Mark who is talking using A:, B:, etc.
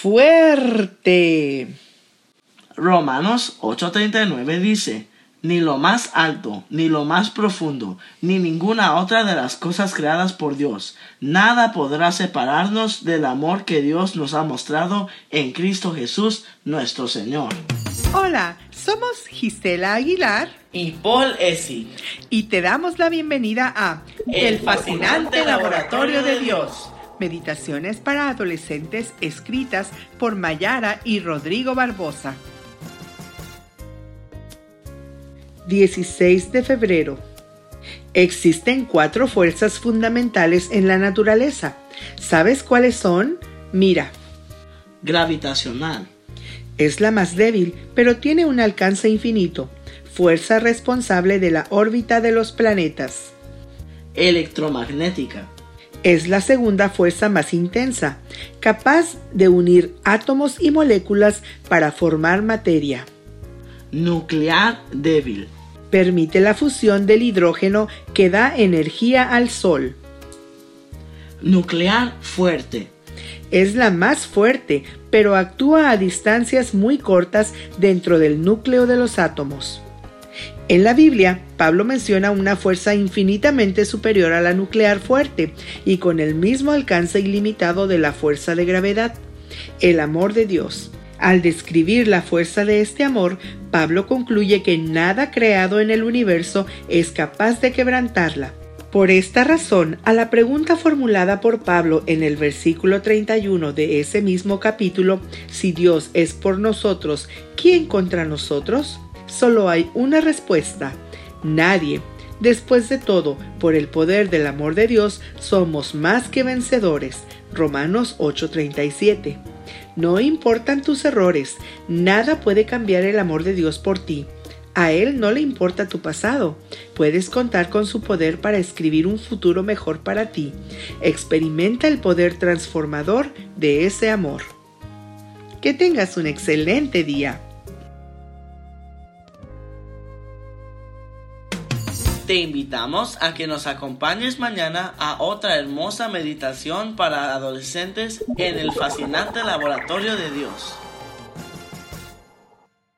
A: fuerte.
B: Romanos 8:39 dice, ni lo más alto, ni lo más profundo, ni ninguna otra de las cosas creadas por Dios. Nada podrá separarnos del amor que Dios nos ha mostrado en Cristo Jesús nuestro Señor.
A: Hola, somos Gisela Aguilar
B: y Paul Essi
A: y te damos la bienvenida a
B: El fascinante laboratorio de Dios.
A: Meditaciones para adolescentes escritas por Mayara y Rodrigo Barbosa. 16 de febrero. Existen cuatro fuerzas fundamentales en la naturaleza. ¿Sabes cuáles son? Mira.
B: Gravitacional.
A: Es la más débil, pero tiene un alcance infinito. Fuerza responsable de la órbita de los planetas.
B: Electromagnética.
A: Es la segunda fuerza más intensa, capaz de unir átomos y moléculas para formar materia.
B: Nuclear débil
A: permite la fusión del hidrógeno que da energía al Sol.
B: Nuclear fuerte.
A: Es la más fuerte, pero actúa a distancias muy cortas dentro del núcleo de los átomos. En la Biblia, Pablo menciona una fuerza infinitamente superior a la nuclear fuerte y con el mismo alcance ilimitado de la fuerza de gravedad, el amor de Dios. Al describir la fuerza de este amor, Pablo concluye que nada creado en el universo es capaz de quebrantarla. Por esta razón, a la pregunta formulada por Pablo en el versículo 31 de ese mismo capítulo, si Dios es por nosotros, ¿quién contra nosotros? Solo hay una respuesta, nadie. Después de todo, por el poder del amor de Dios, somos más que vencedores. Romanos 8:37. No importan tus errores, nada puede cambiar el amor de Dios por ti. A Él no le importa tu pasado. Puedes contar con su poder para escribir un futuro mejor para ti. Experimenta el poder transformador de ese amor. Que tengas un excelente día.
B: Te invitamos a que nos acompañes mañana a otra hermosa meditación para adolescentes en el fascinante laboratorio de Dios.